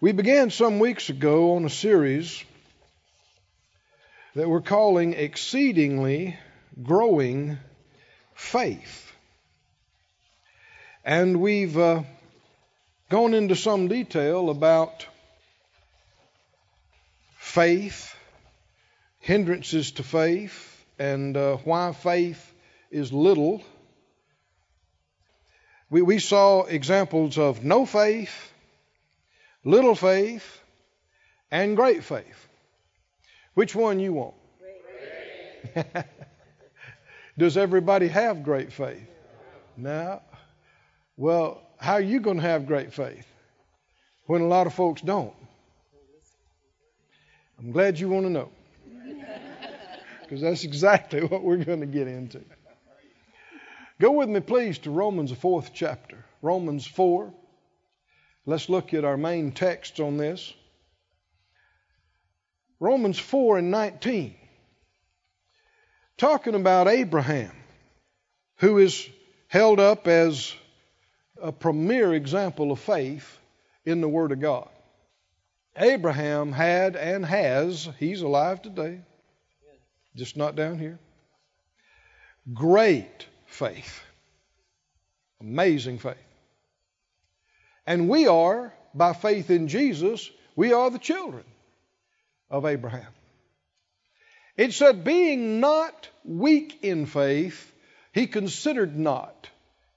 We began some weeks ago on a series that we're calling Exceedingly Growing Faith. And we've uh, gone into some detail about faith, hindrances to faith, and uh, why faith is little. We, we saw examples of no faith, little faith, and great faith. Which one you want? Does everybody have great faith? No. Well, how are you going to have great faith when a lot of folks don't? I'm glad you want to know. Because that's exactly what we're going to get into. Go with me, please, to Romans, the fourth chapter. Romans 4. Let's look at our main text on this. Romans 4 and 19. Talking about Abraham, who is held up as a premier example of faith in the Word of God. Abraham had and has, he's alive today, just not down here. Great faith. Amazing faith. And we are, by faith in Jesus, we are the children of Abraham. It said, being not weak in faith, he considered not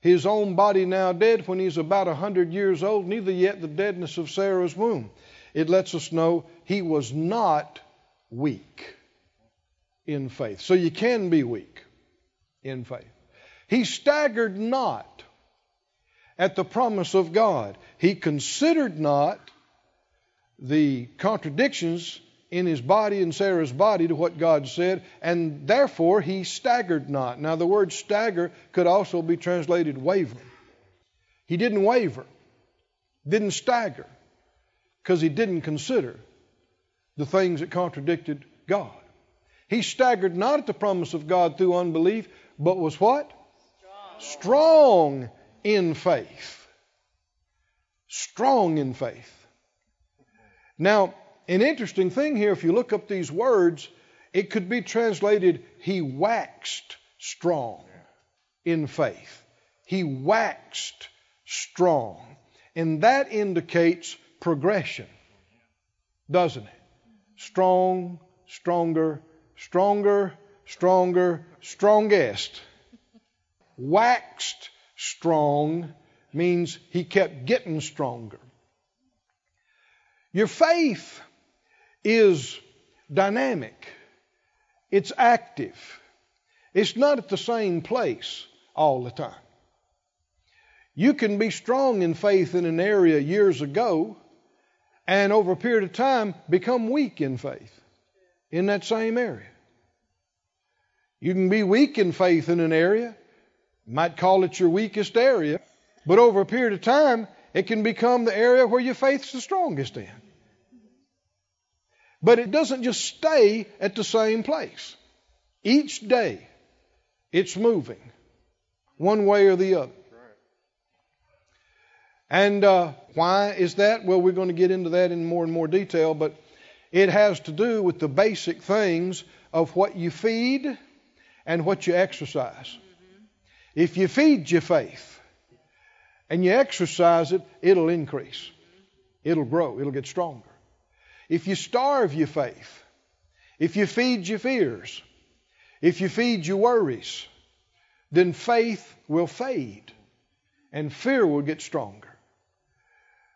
his own body now dead when he's about a hundred years old, neither yet the deadness of Sarah's womb. It lets us know he was not weak in faith. So you can be weak in faith. He staggered not at the promise of God. He considered not the contradictions in his body and Sarah's body to what God said, and therefore he staggered not. Now, the word stagger could also be translated waver. He didn't waver, didn't stagger, because he didn't consider the things that contradicted God. He staggered not at the promise of God through unbelief, but was what? Strong, Strong in faith. Strong in faith. Now, an interesting thing here, if you look up these words, it could be translated, He waxed strong in faith. He waxed strong. And that indicates progression, doesn't it? Strong, stronger, stronger, stronger, strongest. Waxed strong means he kept getting stronger. Your faith is dynamic, it's active, it's not at the same place all the time. You can be strong in faith in an area years ago and over a period of time become weak in faith in that same area. You can be weak in faith in an area might call it your weakest area, but over a period of time, it can become the area where your faith's the strongest in. But it doesn't just stay at the same place. Each day, it's moving one way or the other. And uh, why is that? Well, we're going to get into that in more and more detail, but it has to do with the basic things of what you feed and what you exercise. If you feed your faith and you exercise it, it'll increase. It'll grow. It'll get stronger. If you starve your faith, if you feed your fears, if you feed your worries, then faith will fade and fear will get stronger.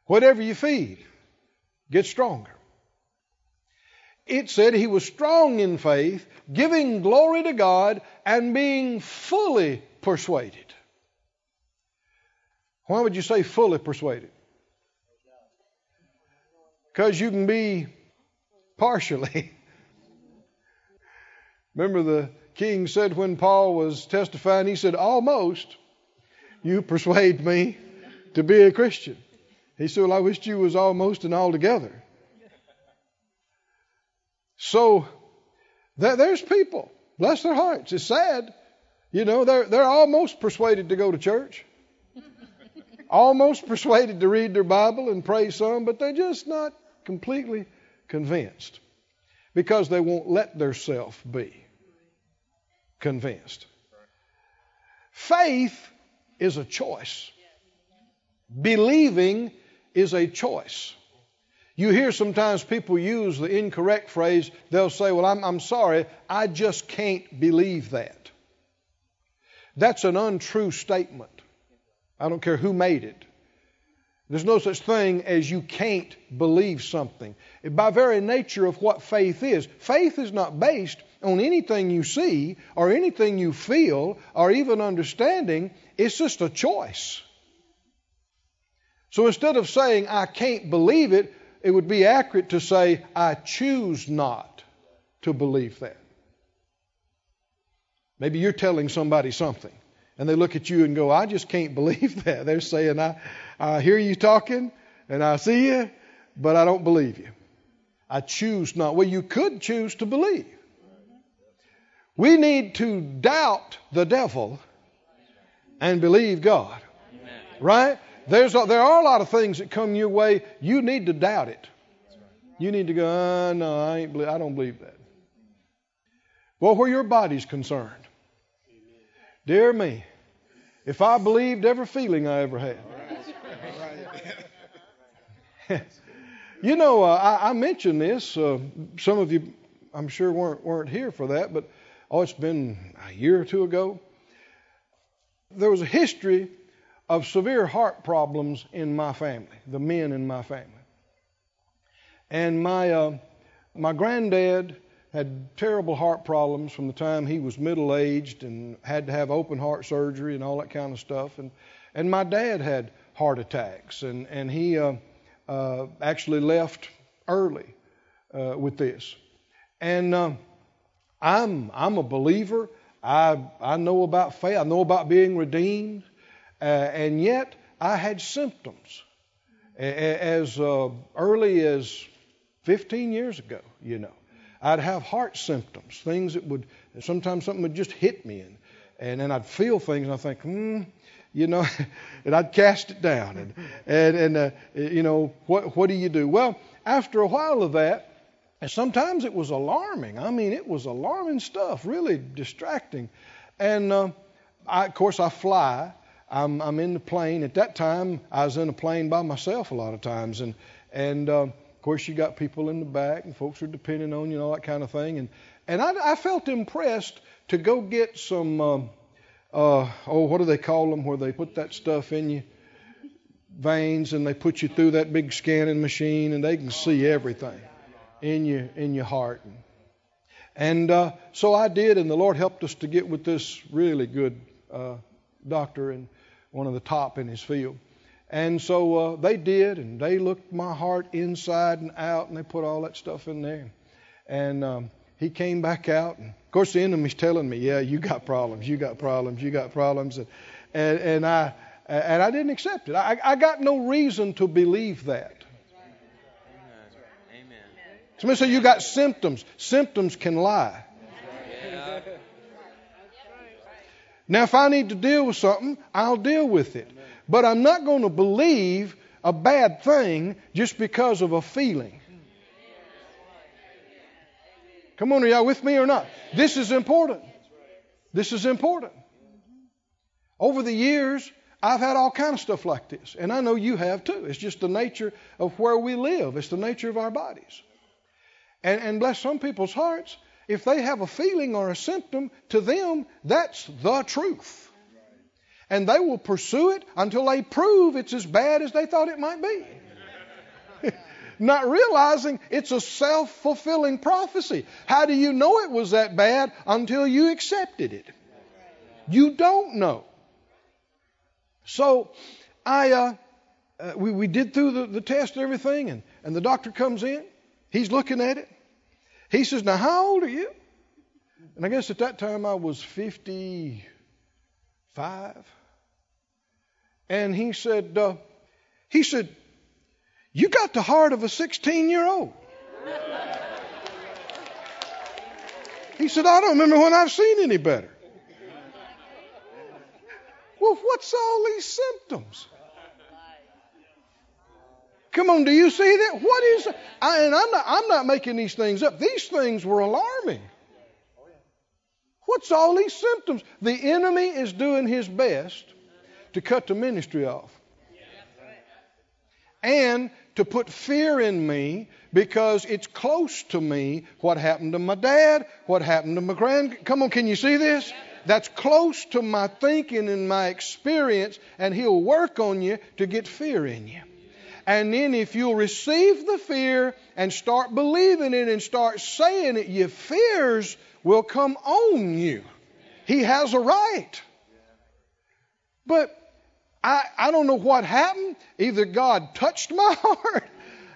Whatever you feed, get stronger. It said he was strong in faith, giving glory to God, and being fully persuaded. Why would you say fully persuaded? Because you can be partially. Remember, the king said when Paul was testifying, he said, Almost you persuade me to be a Christian. He said, Well, I wished you was almost and altogether. So, there's people, bless their hearts. It's sad, you know, they're, they're almost persuaded to go to church. almost persuaded to read their Bible and pray some, but they're just not completely convinced because they won't let theirself be convinced. Faith is a choice. Believing is a choice. You hear sometimes people use the incorrect phrase, they'll say, Well, I'm, I'm sorry, I just can't believe that. That's an untrue statement. I don't care who made it. There's no such thing as you can't believe something. By very nature of what faith is, faith is not based on anything you see or anything you feel or even understanding. It's just a choice. So instead of saying, I can't believe it, it would be accurate to say, I choose not to believe that. Maybe you're telling somebody something, and they look at you and go, I just can't believe that. They're saying, I, I hear you talking, and I see you, but I don't believe you. I choose not. Well, you could choose to believe. We need to doubt the devil and believe God. Right? There's a, there are a lot of things that come your way. You need to doubt it. You need to go, uh, no, I ain't. I don't believe that. Well, where your body's concerned, dear me, if I believed every feeling I ever had. you know, uh, I, I, mentioned this. Uh, some of you, I'm sure, weren't weren't here for that, but oh, it's been a year or two ago. There was a history of severe heart problems in my family, the men in my family. And my, uh, my granddad had terrible heart problems from the time he was middle aged and had to have open heart surgery and all that kind of stuff. And, and my dad had heart attacks, and, and he uh, uh, actually left early uh, with this. And uh, I'm, I'm a believer. I, I know about faith, I know about being redeemed. Uh, and yet I had symptoms as uh, early as 15 years ago, you know. I'd have heart symptoms, things that would, sometimes something would just hit me, and, and then I'd feel things, and I'd think, hmm, you know, and I'd cast it down. And, and, and uh, you know, what, what do you do? Well, after a while of that, and sometimes it was alarming. I mean, it was alarming stuff, really distracting. And uh, I, of course, I fly, I'm, I'm in the plane. At that time, I was in a plane by myself a lot of times, and and uh, of course you got people in the back, and folks are depending on you, and all that kind of thing. And and I, I felt impressed to go get some. Um, uh, oh, what do they call them? Where they put that stuff in you, veins, and they put you through that big scanning machine, and they can see everything in you in your heart. And, uh, so I did, and the Lord helped us to get with this really good uh, doctor, and one of the top in his field. And so uh, they did, and they looked my heart inside and out, and they put all that stuff in there. And um, he came back out, and of course the enemy's telling me, "Yeah, you got problems, you got problems, you got problems," and and, and I and I didn't accept it. I, I got no reason to believe that. Amen. Somebody say you got symptoms. Symptoms can lie. Now, if I need to deal with something, I'll deal with it. But I'm not going to believe a bad thing just because of a feeling. Come on, are y'all with me or not? This is important. This is important. Over the years, I've had all kind of stuff like this, and I know you have too. It's just the nature of where we live. It's the nature of our bodies. And, and bless some people's hearts, if they have a feeling or a symptom, to them, that's the truth. And they will pursue it until they prove it's as bad as they thought it might be. Not realizing it's a self fulfilling prophecy. How do you know it was that bad until you accepted it? You don't know. So I, uh, uh, we, we did through the, the test and everything, and, and the doctor comes in. He's looking at it. He says, Now, how old are you? And I guess at that time I was 55. And he said, uh, he said, you got the heart of a 16 year old. He said, I don't remember when I've seen any better. Well, what's all these symptoms? Come on, do you see that? What is I, and I'm not I'm not making these things up. These things were alarming. What's all these symptoms? The enemy is doing his best to cut the ministry off. And to put fear in me because it's close to me what happened to my dad, what happened to my grand. Come on, can you see this? That's close to my thinking and my experience, and he'll work on you to get fear in you. And then if you'll receive the fear and start believing it and start saying it, your fears will come on you. He has a right. But I, I don't know what happened. Either God touched my heart.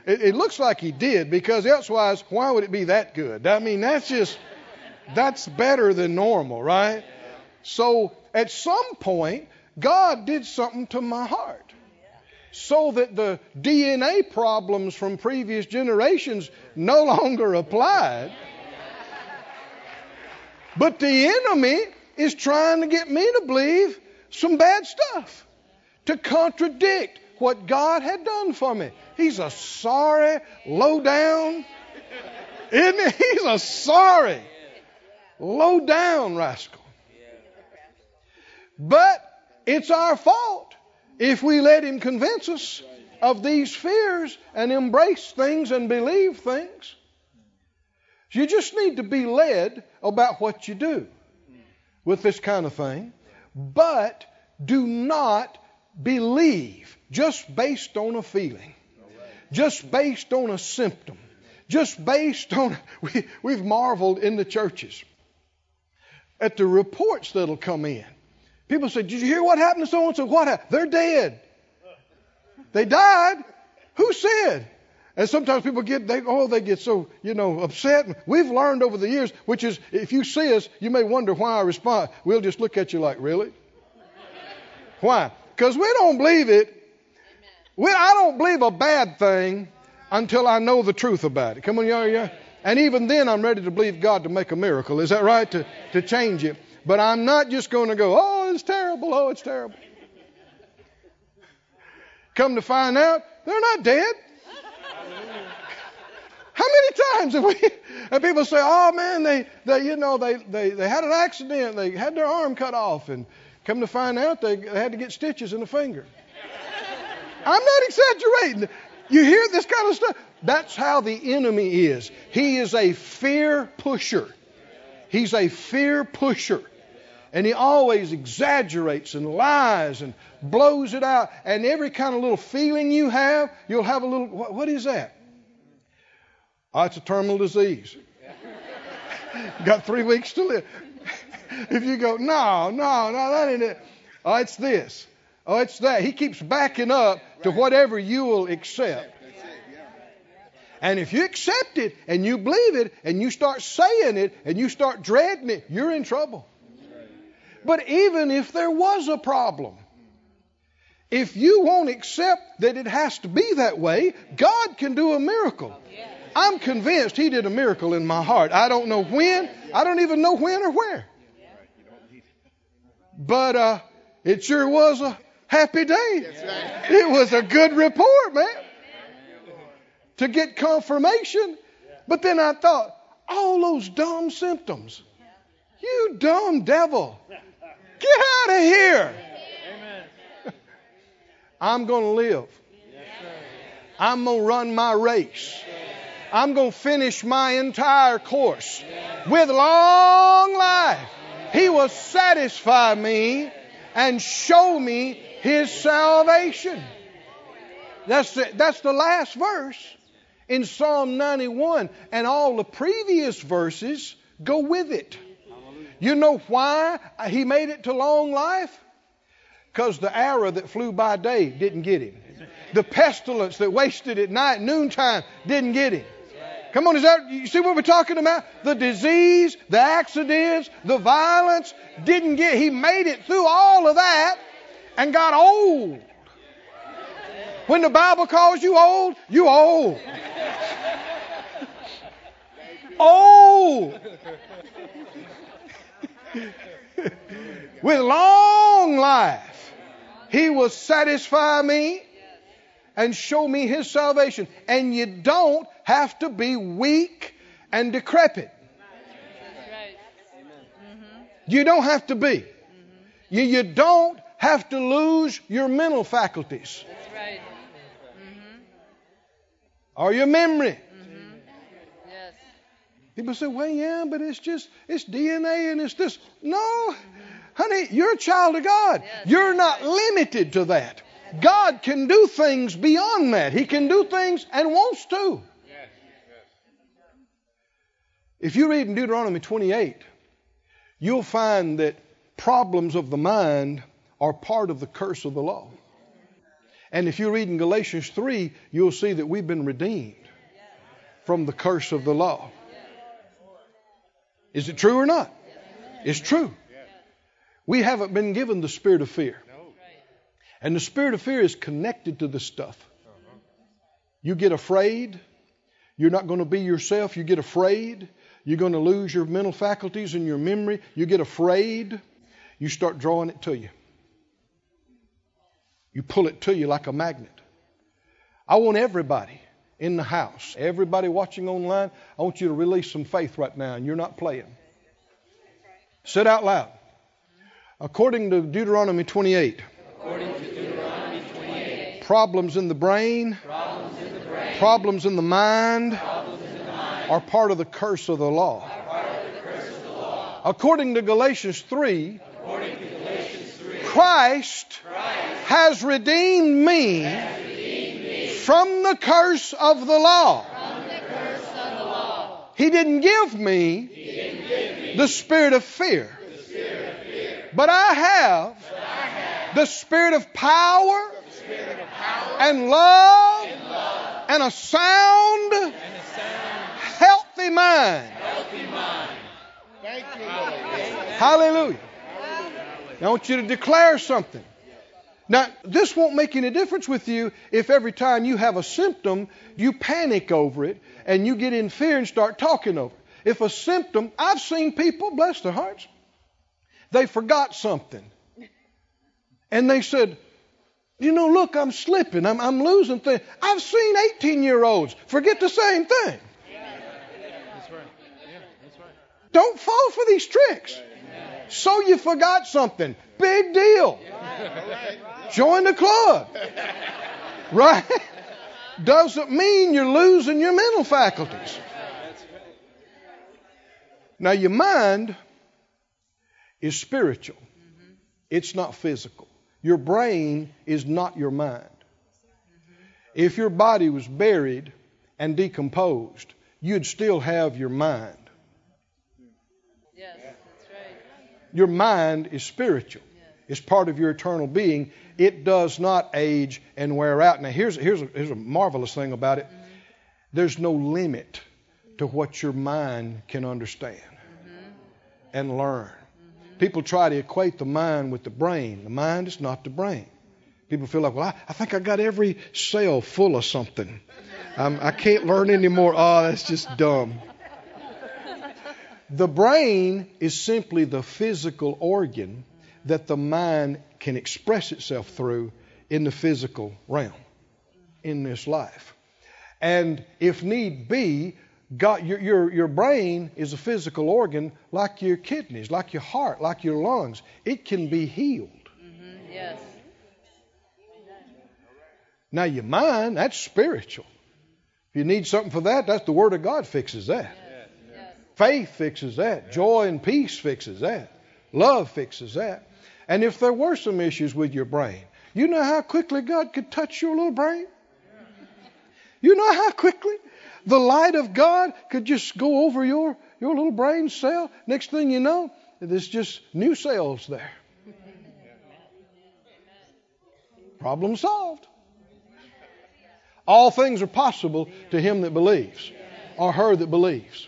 It, it looks like He did because elsewise, why would it be that good? I mean, that's just, that's better than normal, right? So at some point, God did something to my heart so that the DNA problems from previous generations no longer applied. But the enemy is trying to get me to believe some bad stuff to contradict what God had done for me. He's a sorry, low down, isn't he? He's a sorry, low down rascal. But it's our fault if we let him convince us of these fears and embrace things and believe things. You just need to be led about what you do with this kind of thing, but do not believe just based on a feeling, just based on a symptom, just based on. We, we've marveled in the churches at the reports that'll come in. People say, Did you hear what happened to so and so? What happened? They're dead. They died. Who said? And sometimes people get, they, oh, they get so, you know, upset. We've learned over the years, which is, if you see us, you may wonder why I respond. We'll just look at you like, really? Why? Because we don't believe it. We, I don't believe a bad thing until I know the truth about it. Come on, y'all, y'all. And even then, I'm ready to believe God to make a miracle. Is that right? To, to change it. But I'm not just going to go, oh, it's terrible. Oh, it's terrible. Come to find out, they're not dead. How many times have we? And people say, "Oh man, they, they, you know, they, they, they had an accident. They had their arm cut off, and come to find out, they, had to get stitches in the finger." I'm not exaggerating. You hear this kind of stuff? That's how the enemy is. He is a fear pusher. He's a fear pusher. And he always exaggerates and lies and blows it out. And every kind of little feeling you have, you'll have a little, what, what is that? Oh, it's a terminal disease. Got three weeks to live. If you go, no, no, no, that ain't it. Oh, it's this. Oh, it's that. He keeps backing up to whatever you will accept. And if you accept it and you believe it and you start saying it and you start dreading it, you're in trouble. But even if there was a problem, if you won't accept that it has to be that way, God can do a miracle. I'm convinced He did a miracle in my heart. I don't know when, I don't even know when or where. But uh, it sure was a happy day. It was a good report, man. To get confirmation. But then I thought, all those dumb symptoms. You dumb devil. Get out of here. I'm going to live. I'm going to run my race. I'm going to finish my entire course with long life. He will satisfy me and show me his salvation. That's the, that's the last verse in Psalm 91, and all the previous verses go with it. You know why he made it to long life? Because the arrow that flew by day didn't get him. The pestilence that wasted at night, noontime, didn't get him. Come on, is that you see what we're talking about? The disease, the accidents, the violence didn't get he made it through all of that and got old. When the Bible calls you old, you old. old. With long life, he will satisfy me and show me his salvation. And you don't have to be weak and decrepit. You don't have to be. You, you don't have to lose your mental faculties. Or your memory. People say, well, yeah, but it's just, it's DNA and it's this. No, honey, you're a child of God. You're not limited to that. God can do things beyond that. He can do things and wants to. If you read in Deuteronomy 28, you'll find that problems of the mind are part of the curse of the law. And if you read in Galatians 3, you'll see that we've been redeemed from the curse of the law. Is it true or not? It's true. We haven't been given the spirit of fear. And the spirit of fear is connected to this stuff. You get afraid. You're not going to be yourself. You get afraid. You're going to lose your mental faculties and your memory. You get afraid. You start drawing it to you. You pull it to you like a magnet. I want everybody in the house, everybody watching online, I want you to release some faith right now, and you're not playing. Sit out loud. According to Deuteronomy 28, According to Deuteronomy 28, problems in the brain, problems in the brain, problems in the mind problems in the mind are part of the curse of the law. According to Galatians 3, According to Galatians 3, Christ has redeemed me from the curse of the law. He didn't give me the spirit of fear, but I have the spirit of power and love and a sound, healthy mind. healthy mind. Thank you, Lord. Hallelujah. Now I want you to declare something. Now, this won't make any difference with you if every time you have a symptom, you panic over it and you get in fear and start talking over it. If a symptom, I've seen people, bless their hearts, they forgot something. And they said, you know, look, I'm slipping. I'm, I'm losing things. I've seen 18 year olds forget the same thing. That's right. Yeah, that's right. Don't fall for these tricks. So you forgot something. Big deal. Right. Join the club. Right? Doesn't mean you're losing your mental faculties. Now, your mind is spiritual, it's not physical. Your brain is not your mind. If your body was buried and decomposed, you'd still have your mind. Yes, that's right. Your mind is spiritual. It's part of your eternal being. It does not age and wear out. Now, here's, here's, a, here's a marvelous thing about it mm-hmm. there's no limit to what your mind can understand mm-hmm. and learn. Mm-hmm. People try to equate the mind with the brain. The mind is not the brain. People feel like, well, I, I think I got every cell full of something. I'm, I can't learn anymore. Oh, that's just dumb. The brain is simply the physical organ that the mind can express itself through in the physical realm in this life. And if need be, God, your, your, your brain is a physical organ like your kidneys, like your heart, like your lungs. It can be healed. Mm-hmm. Yes. Now, your mind, that's spiritual. If you need something for that, that's the Word of God fixes that. Faith fixes that. Joy and peace fixes that. Love fixes that. And if there were some issues with your brain, you know how quickly God could touch your little brain? You know how quickly the light of God could just go over your, your little brain cell? Next thing you know, there's just new cells there. Problem solved. All things are possible to him that believes, or her that believes.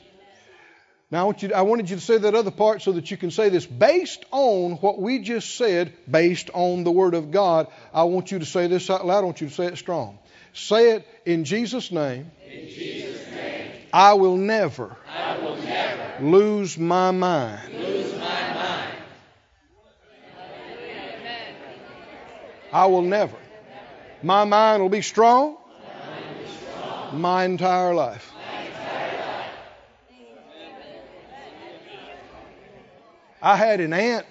Now, I, want you, I wanted you to say that other part so that you can say this. Based on what we just said, based on the Word of God, I want you to say this out loud. I want you to say it strong. Say it in Jesus' name. In Jesus' name, I will never I will never lose my mind. lose my mind. I will never My mind will be strong my entire life. I had an aunt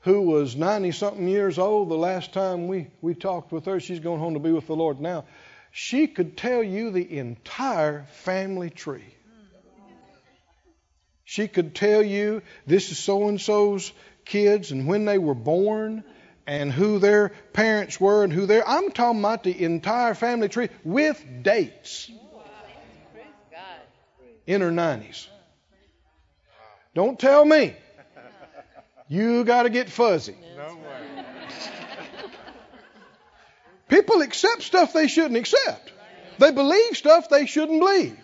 who was 90 something years old the last time we, we talked with her. She's going home to be with the Lord now. She could tell you the entire family tree. She could tell you this is so and so's kids and when they were born and who their parents were and who their. I'm talking about the entire family tree with dates in her 90s. Don't tell me. You got to get fuzzy. No way. People accept stuff they shouldn't accept. They believe stuff they shouldn't believe.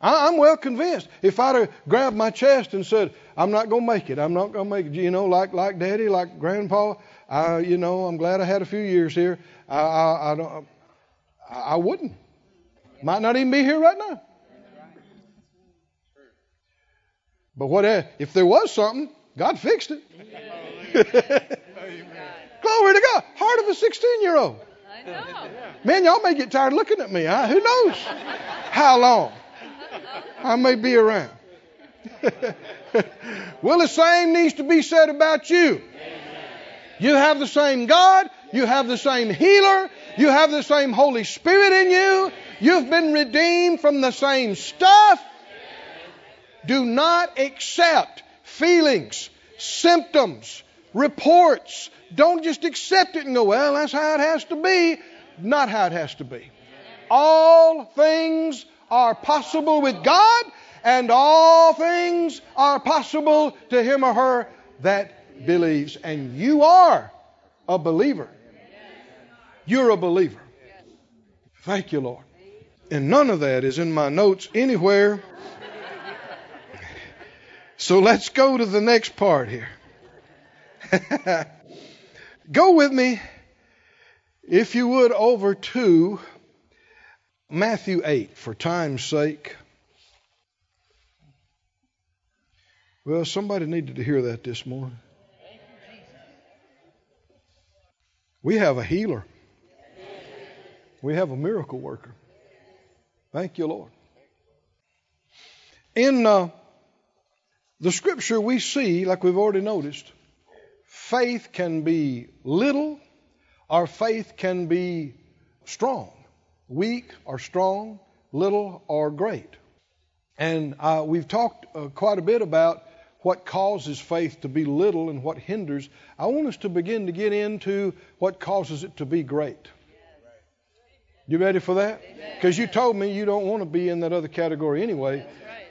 I- I'm well convinced. If I'd have grabbed my chest and said, "I'm not going to make it. I'm not going to make it," you know, like like Daddy, like Grandpa, I, you know, I'm glad I had a few years here. I, I, I don't. I, I wouldn't. Might not even be here right now. But what if there was something? God fixed it. Glory to God. Heart of a 16 year old. Man, y'all may get tired looking at me. Huh? Who knows how long I may be around. well, the same needs to be said about you. You have the same God. You have the same healer. You have the same Holy Spirit in you. You've been redeemed from the same stuff. Do not accept feelings, symptoms, reports. Don't just accept it and go, well, that's how it has to be. Not how it has to be. All things are possible with God, and all things are possible to him or her that believes. And you are a believer. You're a believer. Thank you, Lord. And none of that is in my notes anywhere. So let's go to the next part here. go with me, if you would, over to Matthew 8 for time's sake. Well, somebody needed to hear that this morning. We have a healer. We have a miracle worker. Thank you, Lord. In uh, the scripture, we see, like we've already noticed, faith can be little or faith can be strong, weak or strong, little or great. And uh, we've talked uh, quite a bit about what causes faith to be little and what hinders. I want us to begin to get into what causes it to be great. You ready for that? Because you told me you don't want to be in that other category anyway.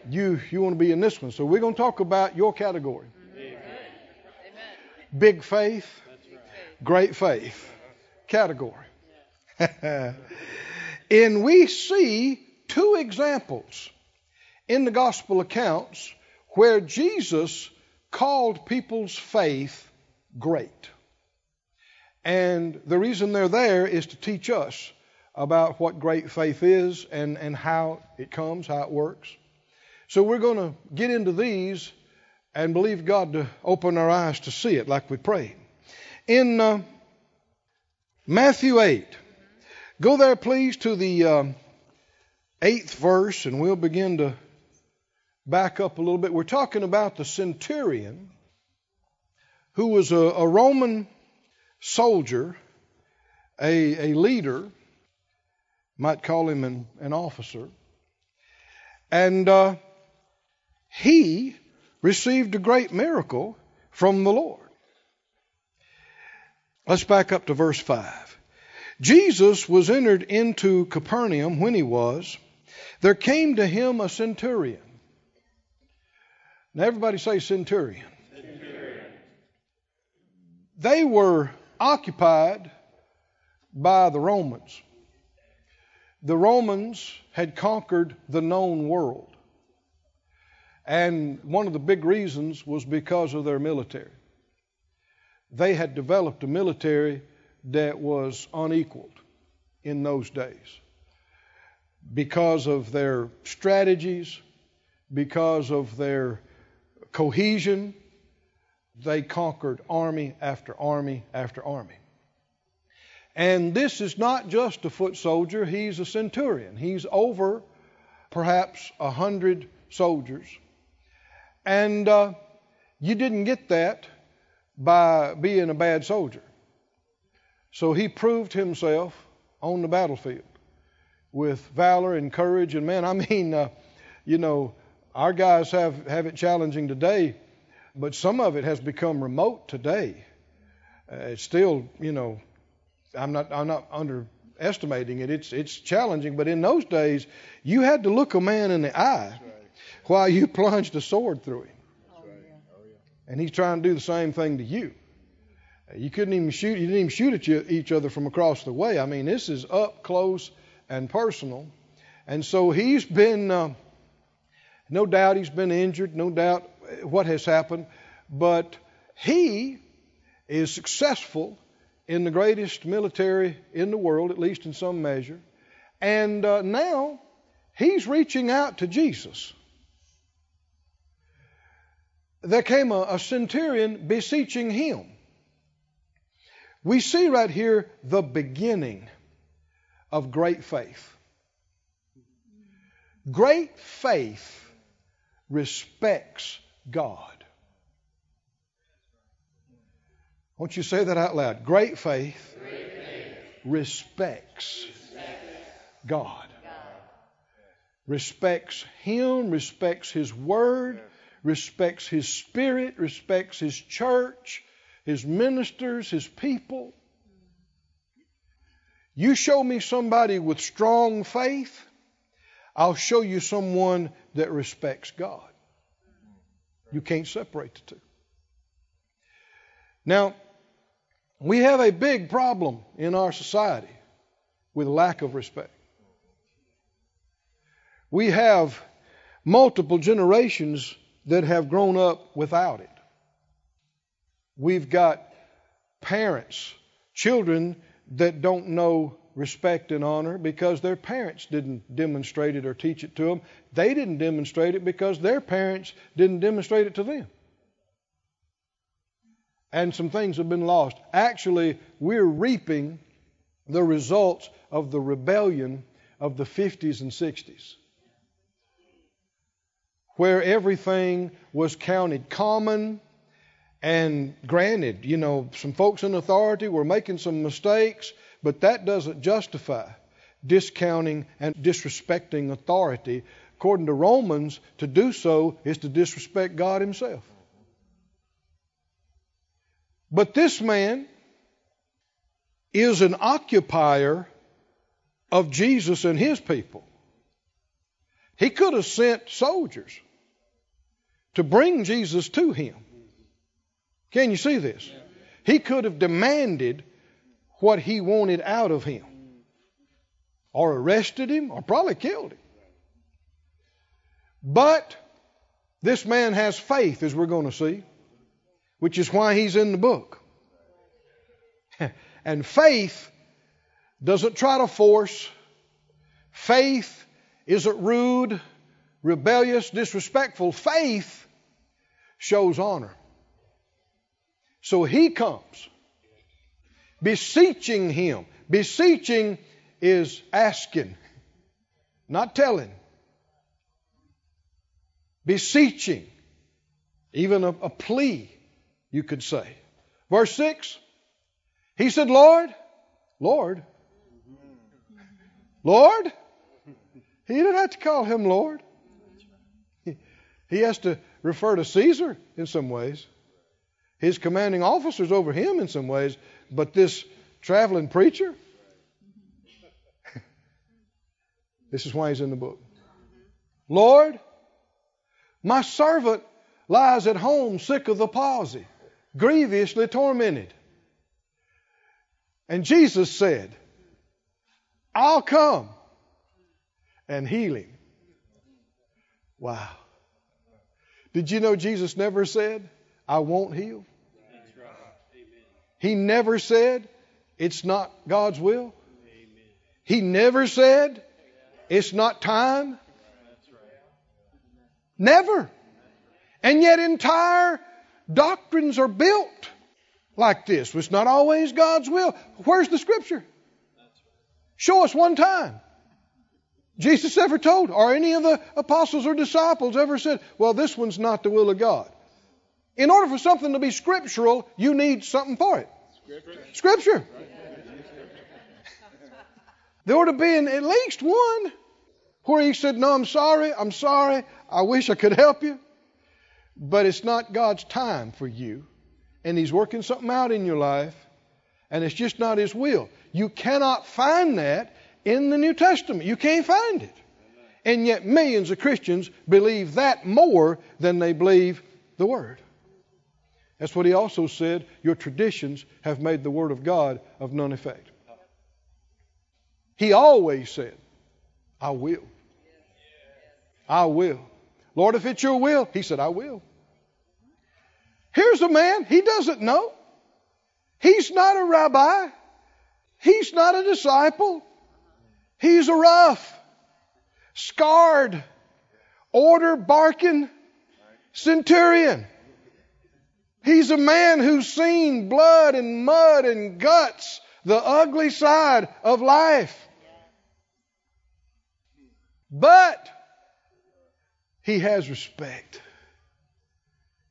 Right. You you want to be in this one. So we're going to talk about your category. Amen. Big faith, great faith category. and we see two examples in the gospel accounts where Jesus called people's faith great. And the reason they're there is to teach us about what great faith is and, and how it comes, how it works. So we're going to get into these and believe God to open our eyes to see it like we prayed. In uh, Matthew 8, go there please to the um, eighth verse and we'll begin to back up a little bit. We're talking about the centurion who was a, a Roman soldier, a, a leader, might call him an, an officer. And uh, he received a great miracle from the Lord. Let's back up to verse 5. Jesus was entered into Capernaum when he was. There came to him a centurion. Now, everybody say centurion. centurion. They were occupied by the Romans. The Romans had conquered the known world. And one of the big reasons was because of their military. They had developed a military that was unequaled in those days because of their strategies, because of their cohesion. They conquered army after army after army. And this is not just a foot soldier, he's a centurion. He's over perhaps a hundred soldiers. And uh, you didn't get that by being a bad soldier. So he proved himself on the battlefield with valor and courage. And man, I mean, uh, you know, our guys have, have it challenging today, but some of it has become remote today. Uh, it's still, you know, I'm not I'm not underestimating it. It's it's challenging, but in those days, you had to look a man in the eye while you plunged a sword through him, and he's trying to do the same thing to you. You couldn't even shoot. You didn't even shoot at you, each other from across the way. I mean, this is up close and personal, and so he's been. Uh, no doubt he's been injured. No doubt what has happened, but he is successful in the greatest military in the world, at least in some measure. And uh, now he's reaching out to Jesus. There came a, a centurion beseeching him. We see right here the beginning of great faith. Great faith respects God. Won't you say that out loud? Great faith, Great faith. respects Respect God. God. Respects Him, respects His Word, respects His Spirit, respects His church, His ministers, His people. You show me somebody with strong faith, I'll show you someone that respects God. You can't separate the two. Now, we have a big problem in our society with lack of respect. We have multiple generations that have grown up without it. We've got parents, children that don't know respect and honor because their parents didn't demonstrate it or teach it to them. They didn't demonstrate it because their parents didn't demonstrate it to them. And some things have been lost. Actually, we're reaping the results of the rebellion of the 50s and 60s, where everything was counted common. And granted, you know, some folks in authority were making some mistakes, but that doesn't justify discounting and disrespecting authority. According to Romans, to do so is to disrespect God Himself. But this man is an occupier of Jesus and his people. He could have sent soldiers to bring Jesus to him. Can you see this? He could have demanded what he wanted out of him, or arrested him, or probably killed him. But this man has faith, as we're going to see which is why he's in the book. and faith doesn't try to force, faith isn't rude, rebellious, disrespectful. Faith shows honor. So he comes beseeching him. Beseeching is asking, not telling. Beseeching, even a, a plea you could say. Verse 6 He said, Lord, Lord, Lord. He didn't have to call him Lord. He has to refer to Caesar in some ways, his commanding officers over him in some ways, but this traveling preacher, this is why he's in the book. Lord, my servant lies at home sick of the palsy grievously tormented. And Jesus said, I'll come and heal him. Wow. Did you know Jesus never said, I won't heal? He never said, it's not God's will. He never said, it's not time. Never. And yet, entire Doctrines are built like this. It's not always God's will. Where's the scripture? Show us one time. Jesus ever told, or any of the apostles or disciples ever said, well, this one's not the will of God. In order for something to be scriptural, you need something for it. Scripture. There ought to be in at least one where he said, No, I'm sorry, I'm sorry, I wish I could help you, but it's not God's time for you, and He's working something out in your life, and it's just not His will. You cannot find that in the New Testament. You can't find it. And yet, millions of Christians believe that more than they believe the Word. That's what he also said your traditions have made the Word of God of none effect. He always said, I will. I will. Lord, if it's your will, he said, I will. Here's a man, he doesn't know. He's not a rabbi. He's not a disciple. He's a rough, scarred, order barking centurion. He's a man who's seen blood and mud and guts, the ugly side of life. But he has respect.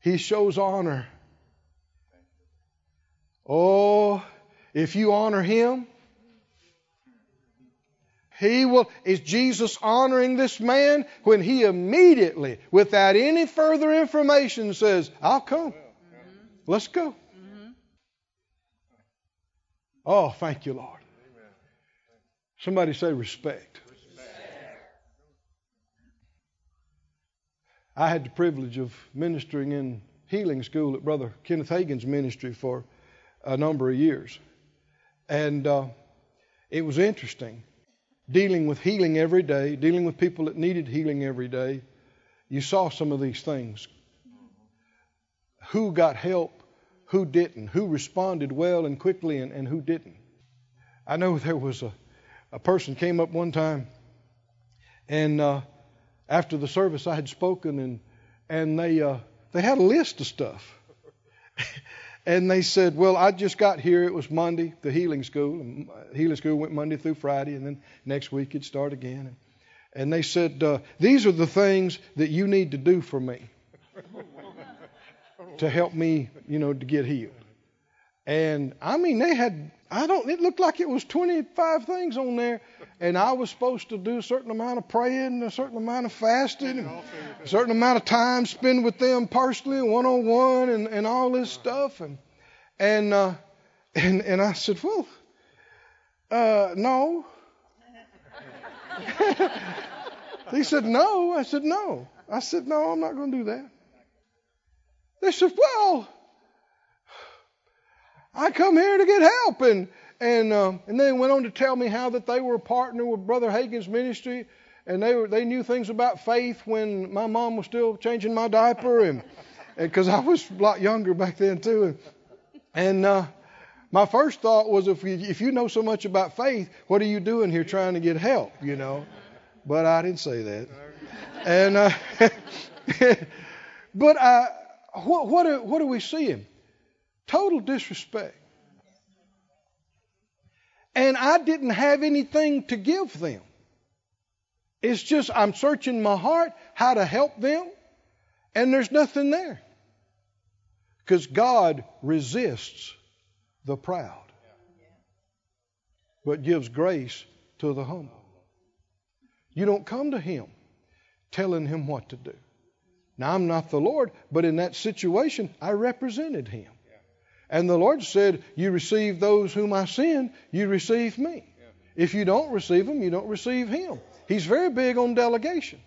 He shows honor. Oh, if you honor him, he will. Is Jesus honoring this man when he immediately, without any further information, says, I'll come. Let's go. Oh, thank you, Lord. Somebody say respect. I had the privilege of ministering in healing school at Brother Kenneth Hagin's ministry for a number of years. And uh, it was interesting dealing with healing every day, dealing with people that needed healing every day. You saw some of these things. Who got help, who didn't, who responded well and quickly, and, and who didn't. I know there was a, a person came up one time, and uh, after the service I had spoken and and they uh, they had a list of stuff. and they said, "Well, I just got here. It was Monday, the healing school. And healing school went Monday through Friday, and then next week it'd start again." And, and they said, uh, "These are the things that you need to do for me to help me, you know, to get healed." And I mean, they had I don't. It looked like it was 25 things on there, and I was supposed to do a certain amount of praying, a certain amount of fasting, and a certain amount of time spent with them personally, one on one, and and all this stuff. And and uh, and and I said, well, uh, no. he said, no. I said, no. I said, no, I'm not going to do that. They said, well. I come here to get help. And and um, and they went on to tell me how that they were a partner with Brother Hagin's ministry, and they were they knew things about faith when my mom was still changing my diaper, and because I was a lot younger back then too. And, and uh, my first thought was, if you, if you know so much about faith, what are you doing here trying to get help? You know, but I didn't say that. And uh, but I, what what are, what are we seeing? Total disrespect. And I didn't have anything to give them. It's just I'm searching my heart how to help them, and there's nothing there. Because God resists the proud, but gives grace to the humble. You don't come to Him telling Him what to do. Now, I'm not the Lord, but in that situation, I represented Him. And the Lord said, You receive those whom I send, you receive me. If you don't receive them, you don't receive him. He's very big on delegation.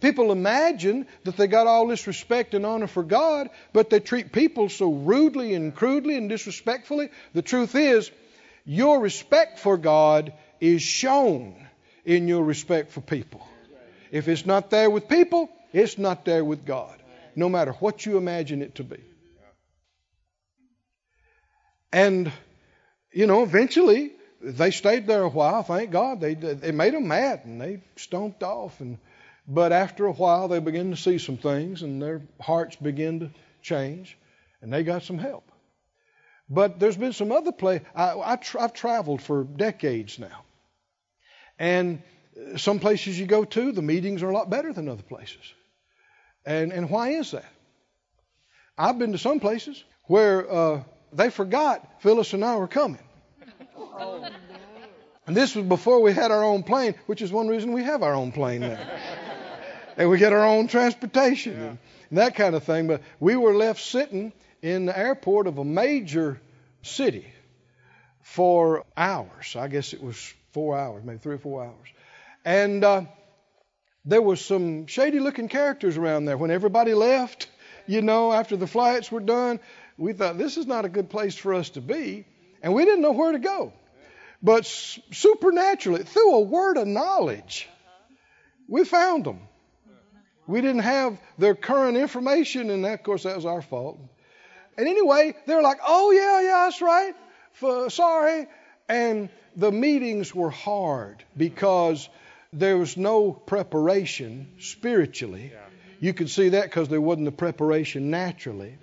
People imagine that they got all this respect and honor for God, but they treat people so rudely and crudely and disrespectfully. The truth is, your respect for God is shown in your respect for people. If it's not there with people, it's not there with God, no matter what you imagine it to be. And, you know, eventually they stayed there a while. Thank God. They, they made them mad and they stomped off. And, but after a while, they began to see some things and their hearts began to change and they got some help. But there's been some other place. I, I tra- I've traveled for decades now, and some places you go to, the meetings are a lot better than other places. And and why is that? I've been to some places where uh, they forgot Phyllis and I were coming. And this was before we had our own plane, which is one reason we have our own plane now. and we get our own transportation and that kind of thing. But we were left sitting in the airport of a major city for hours. I guess it was four hours, maybe three or four hours. And uh, there was some shady looking characters around there. When everybody left, you know, after the flights were done, we thought this is not a good place for us to be. And we didn't know where to go. But supernaturally, through a word of knowledge, we found them. We didn't have their current information, and that, of course, that was our fault. And anyway, they were like, "Oh yeah, yeah, that's right. For, sorry." And the meetings were hard because there was no preparation spiritually. You could see that because there wasn't the preparation naturally,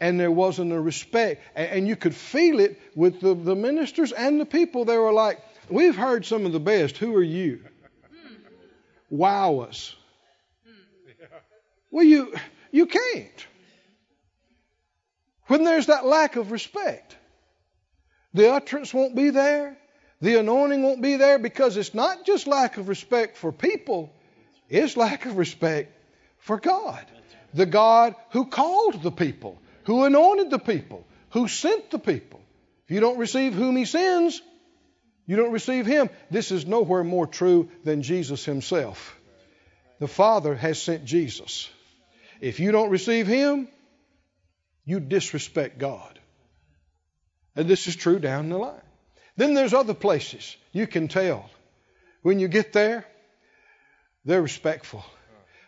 and there wasn't a respect, and, you could feel it with the, the ministers and the people. They were like, "We've heard some of the best. Who are you?" Wow us. Well, you you can't when there's that lack of respect. The utterance won't be there. The anointing won't be there because it's not just lack of respect for people, it's lack of respect for God. The God who called the people, who anointed the people, who sent the people. If you don't receive whom he sends, you don't receive him. This is nowhere more true than Jesus himself. The Father has sent Jesus. If you don't receive him, you disrespect God. And this is true down the line. Then there's other places you can tell. When you get there, they're respectful.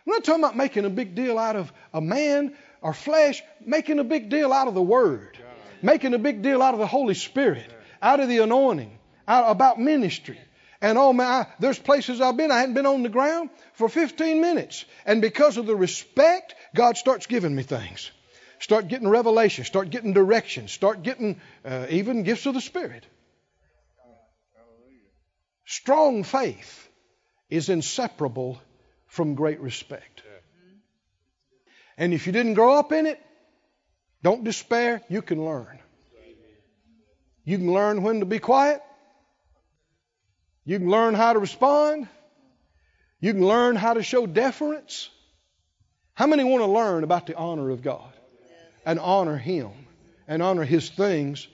I'm not talking about making a big deal out of a man or flesh, making a big deal out of the Word, making a big deal out of the Holy Spirit, out of the anointing, out about ministry. And oh man, I, there's places I've been, I hadn't been on the ground for 15 minutes. And because of the respect, God starts giving me things. Start getting revelation, start getting direction, start getting uh, even gifts of the Spirit. Strong faith is inseparable from great respect. And if you didn't grow up in it, don't despair, you can learn. You can learn when to be quiet. You can learn how to respond. You can learn how to show deference. How many want to learn about the honor of God and honor Him and honor His things?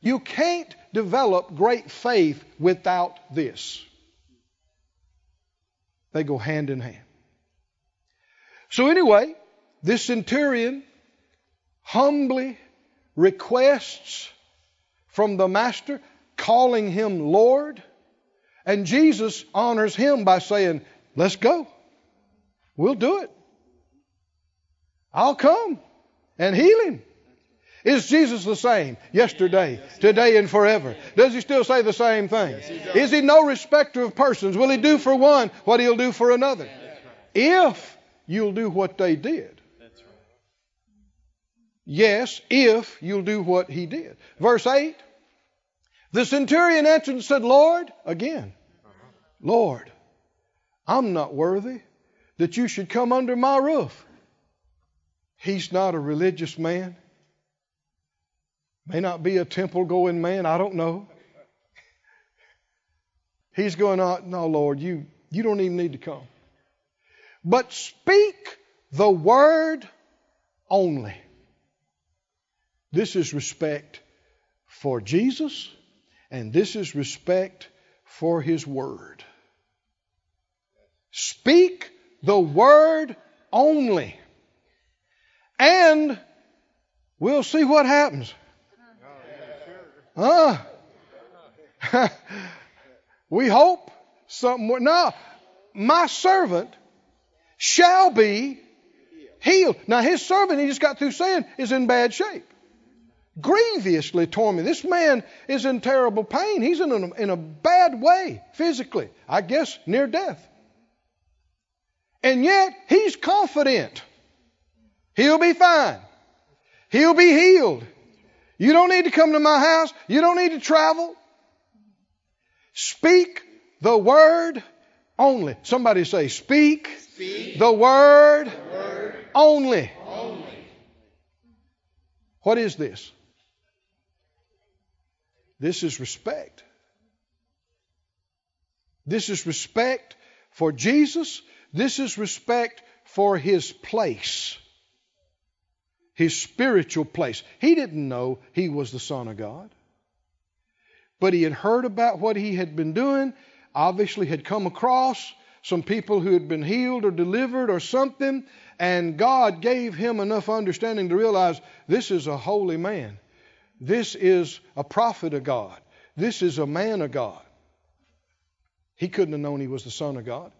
You can't develop great faith without this. They go hand in hand. So, anyway, this centurion humbly requests from the master, calling him Lord. And Jesus honors him by saying, Let's go. We'll do it. I'll come and heal him. Is Jesus the same yesterday, today, and forever? Does he still say the same thing? Is he no respecter of persons? Will he do for one what he'll do for another? If you'll do what they did. Yes, if you'll do what he did. Verse 8 The centurion answered and said, Lord, again, Lord, I'm not worthy that you should come under my roof. He's not a religious man. May not be a temple going man, I don't know. He's going, on, no, Lord, you, you don't even need to come. But speak the word only. This is respect for Jesus, and this is respect for His Word. Speak the Word only, and we'll see what happens. Huh? we hope something. No, my servant shall be healed. Now, his servant, he just got through saying, is in bad shape. Grievously tormented. This man is in terrible pain. He's in a, in a bad way physically. I guess near death. And yet, he's confident. He'll be fine. He'll be healed. You don't need to come to my house. You don't need to travel. Speak the word only. Somebody say, Speak, Speak the word, word only. only. What is this? This is respect. This is respect for Jesus. This is respect for his place, his spiritual place. He didn't know he was the Son of God, but he had heard about what he had been doing, obviously, had come across some people who had been healed or delivered or something, and God gave him enough understanding to realize this is a holy man. This is a prophet of God. This is a man of God. He couldn't have known he was the Son of God,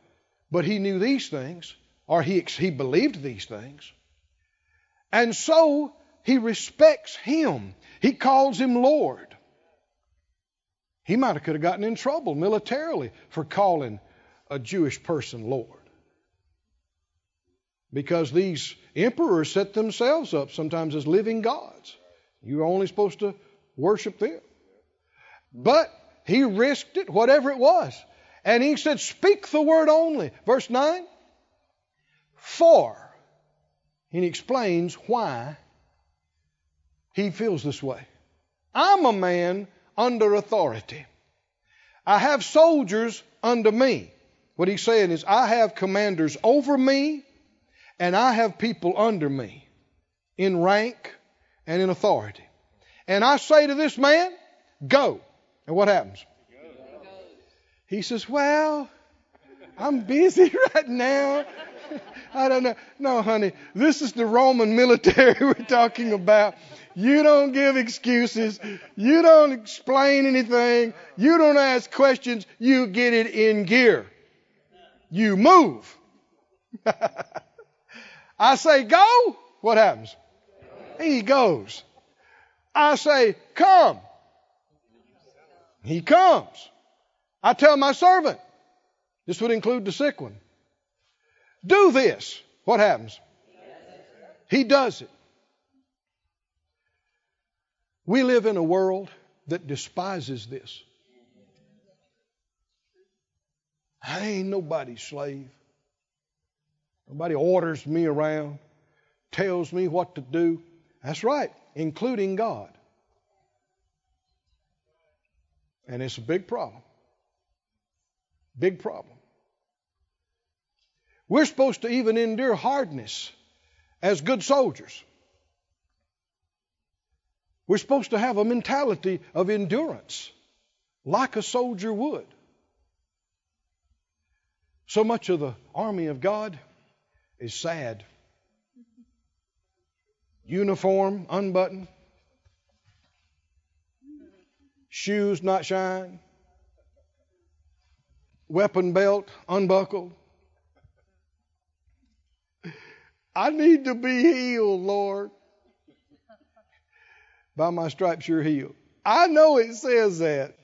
but he knew these things, or he, he believed these things. And so he respects him. He calls him Lord. He might have could have gotten in trouble militarily for calling a Jewish person Lord. Because these emperors set themselves up sometimes as living gods. You're only supposed to worship them. But he risked it, whatever it was. And he said, Speak the word only. Verse 9. For. And he explains why he feels this way. I'm a man under authority. I have soldiers under me. What he's saying is, I have commanders over me, and I have people under me in rank and in authority. And I say to this man, Go. And what happens? He says, Well, I'm busy right now. I don't know. No, honey, this is the Roman military we're talking about. You don't give excuses. You don't explain anything. You don't ask questions. You get it in gear. You move. I say, go. What happens? He goes. I say, come. He comes. I tell my servant, this would include the sick one, do this. What happens? He does it. We live in a world that despises this. I ain't nobody's slave. Nobody orders me around, tells me what to do. That's right, including God. And it's a big problem. Big problem. We're supposed to even endure hardness as good soldiers. We're supposed to have a mentality of endurance like a soldier would. So much of the army of God is sad. Uniform unbuttoned, shoes not shined, weapon belt unbuckled. I need to be healed, Lord. By my stripes you're healed. I know it says that,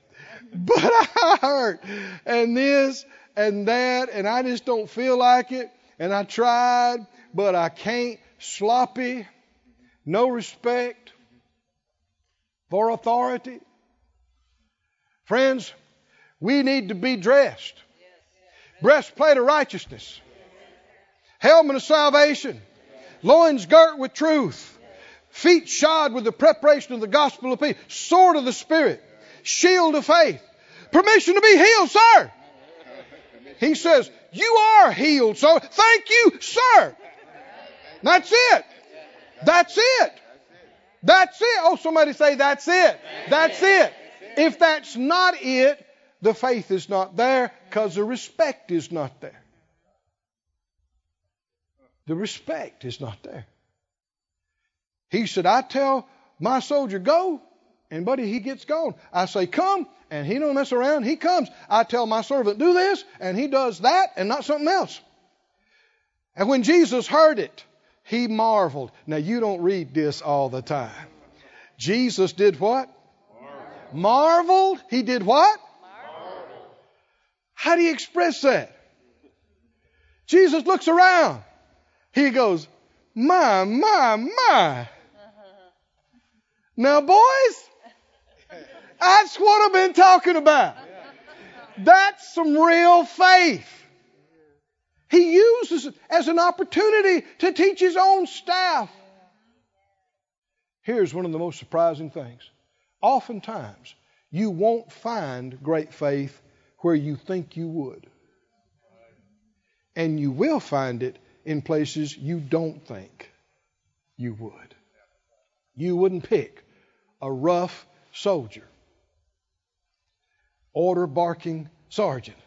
but I hurt. And this and that, and I just don't feel like it. And I tried, but I can't. Sloppy, no respect for authority. Friends, we need to be dressed. Breastplate of righteousness, helmet of salvation, loins girt with truth, feet shod with the preparation of the gospel of peace, sword of the Spirit, shield of faith, permission to be healed, sir. He says, You are healed, so thank you, sir. That's it. That's it. That's it. Oh, somebody say, That's it. That's it. If that's not it, the faith is not there because the respect is not there. The respect is not there. He said, I tell my soldier, go, and buddy, he gets gone. I say, come, and he don't mess around. He comes. I tell my servant, do this, and he does that and not something else. And when Jesus heard it, he marveled. Now, you don't read this all the time. Jesus did what? Marveled. marveled. He did what? Marveled. How do you express that? Jesus looks around. He goes, My, my, my. Now, boys, that's what I've been talking about. That's some real faith. He uses it as an opportunity to teach his own staff. Here's one of the most surprising things. Oftentimes, you won't find great faith where you think you would. And you will find it in places you don't think you would. You wouldn't pick a rough soldier, order barking sergeant,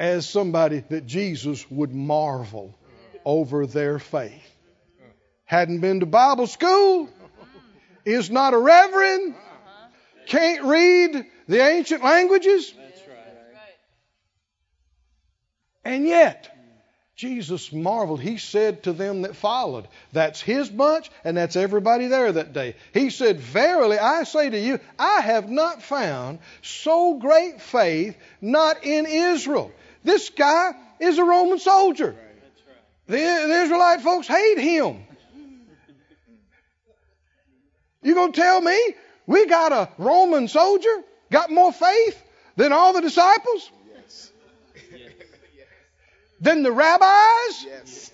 as somebody that Jesus would marvel over their faith. Hadn't been to Bible school, is not a reverend, can't read the ancient languages. And yet, Jesus marveled. He said to them that followed, That's his bunch, and that's everybody there that day. He said, Verily, I say to you, I have not found so great faith not in Israel. This guy is a Roman soldier. The, the Israelite folks hate him. You gonna tell me we got a Roman soldier got more faith than all the disciples? Yes. Than the rabbis? Yes.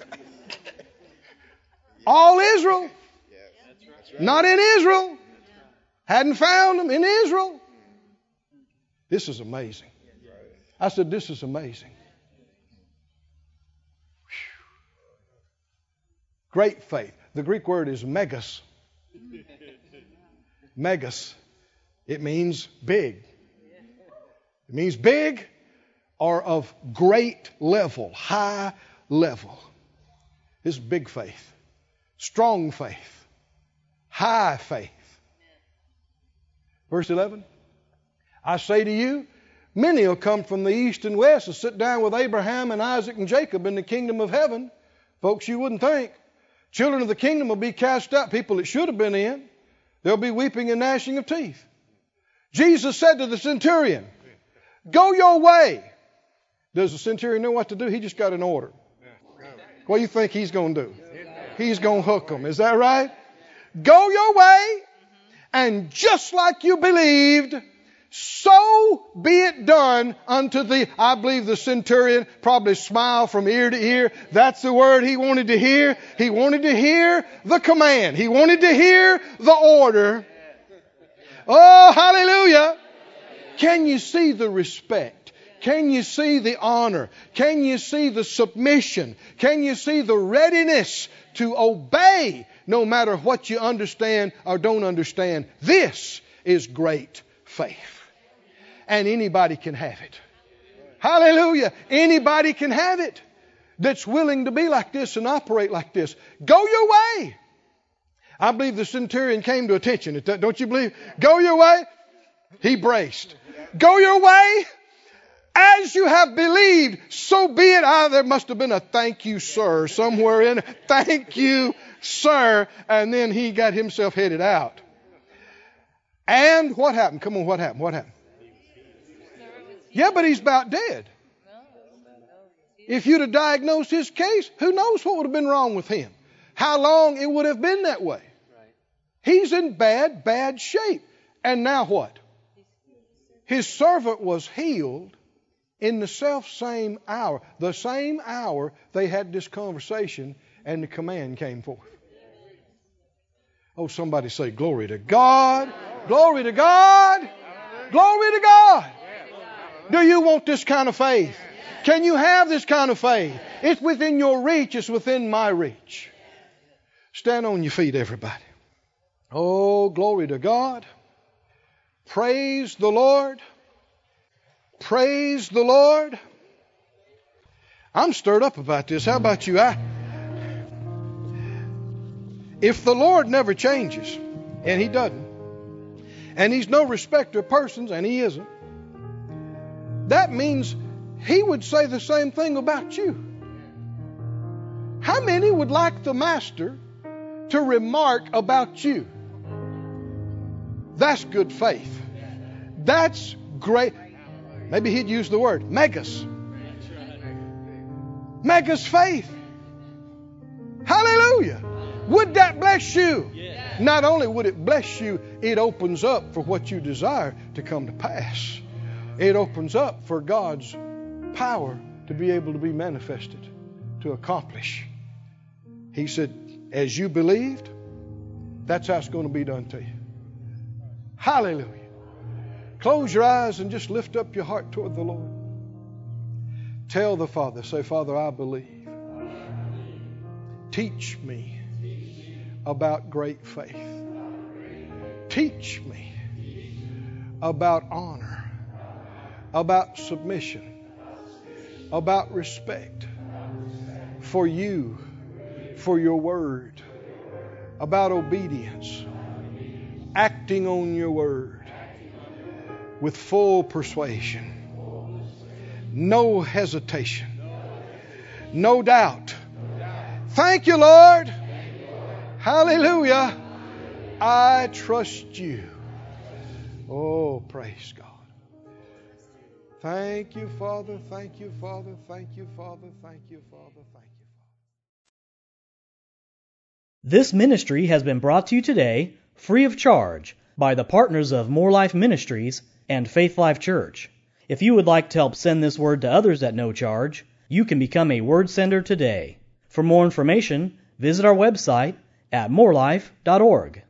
All Israel? Yes. Right. Not in Israel. Hadn't found them in Israel. This is amazing. I said, This is amazing. Great faith. The Greek word is megas. Megas. It means big. It means big or of great level, high level. This big faith, strong faith, high faith. Verse 11 I say to you, many will come from the east and west and sit down with Abraham and Isaac and Jacob in the kingdom of heaven. Folks, you wouldn't think. Children of the kingdom will be cast out, people that should have been in. There'll be weeping and gnashing of teeth. Jesus said to the centurion, Go your way. Does the centurion know what to do? He just got an order. What do you think he's going to do? He's going to hook them. Is that right? Go your way, and just like you believed, so be it done unto thee. I believe the centurion probably smiled from ear to ear. That's the word he wanted to hear. He wanted to hear the command. He wanted to hear the order. Oh, hallelujah. Can you see the respect? Can you see the honor? Can you see the submission? Can you see the readiness to obey no matter what you understand or don't understand? This is great faith. And anybody can have it. Hallelujah. Anybody can have it that's willing to be like this and operate like this. Go your way. I believe the centurion came to attention. Don't you believe? Go your way. He braced. Go your way. As you have believed, so be it. Ah, there must have been a thank you, sir, somewhere in. Thank you, sir. And then he got himself headed out. And what happened? Come on, what happened? What happened? Yeah, but he's about dead. If you'd have diagnosed his case, who knows what would have been wrong with him? How long it would have been that way? He's in bad, bad shape. And now what? His servant was healed in the self same hour. The same hour they had this conversation and the command came forth. Oh, somebody say, Glory to God! Glory to God! Glory to God! Do you want this kind of faith? Can you have this kind of faith? It's within your reach, it's within my reach. Stand on your feet, everybody. Oh, glory to God. Praise the Lord. Praise the Lord. I'm stirred up about this. How about you? I, if the Lord never changes, and He doesn't, and He's no respecter of persons, and He isn't, that means He would say the same thing about you. How many would like the Master to remark about you? That's good faith. That's great. Maybe he'd use the word megas. Megas faith. Hallelujah. Would that bless you? Not only would it bless you, it opens up for what you desire to come to pass. It opens up for God's power to be able to be manifested, to accomplish. He said, As you believed, that's how it's going to be done to you. Hallelujah. Close your eyes and just lift up your heart toward the Lord. Tell the Father, say, Father, I believe. Teach me about great faith. Teach me about honor, about submission, about respect for you, for your word, about obedience, acting on your word with full persuasion, no hesitation, no doubt. Thank you, Lord. Hallelujah. I trust you. Oh, praise God. Thank you, Father. Thank you, Father. Thank you, Father. Thank you, Father. Thank you. This ministry has been brought to you today free of charge by the partners of Moore Life Ministries and Faith Life Church. If you would like to help send this word to others at no charge, you can become a word sender today. For more information, visit our website at moorelife.org.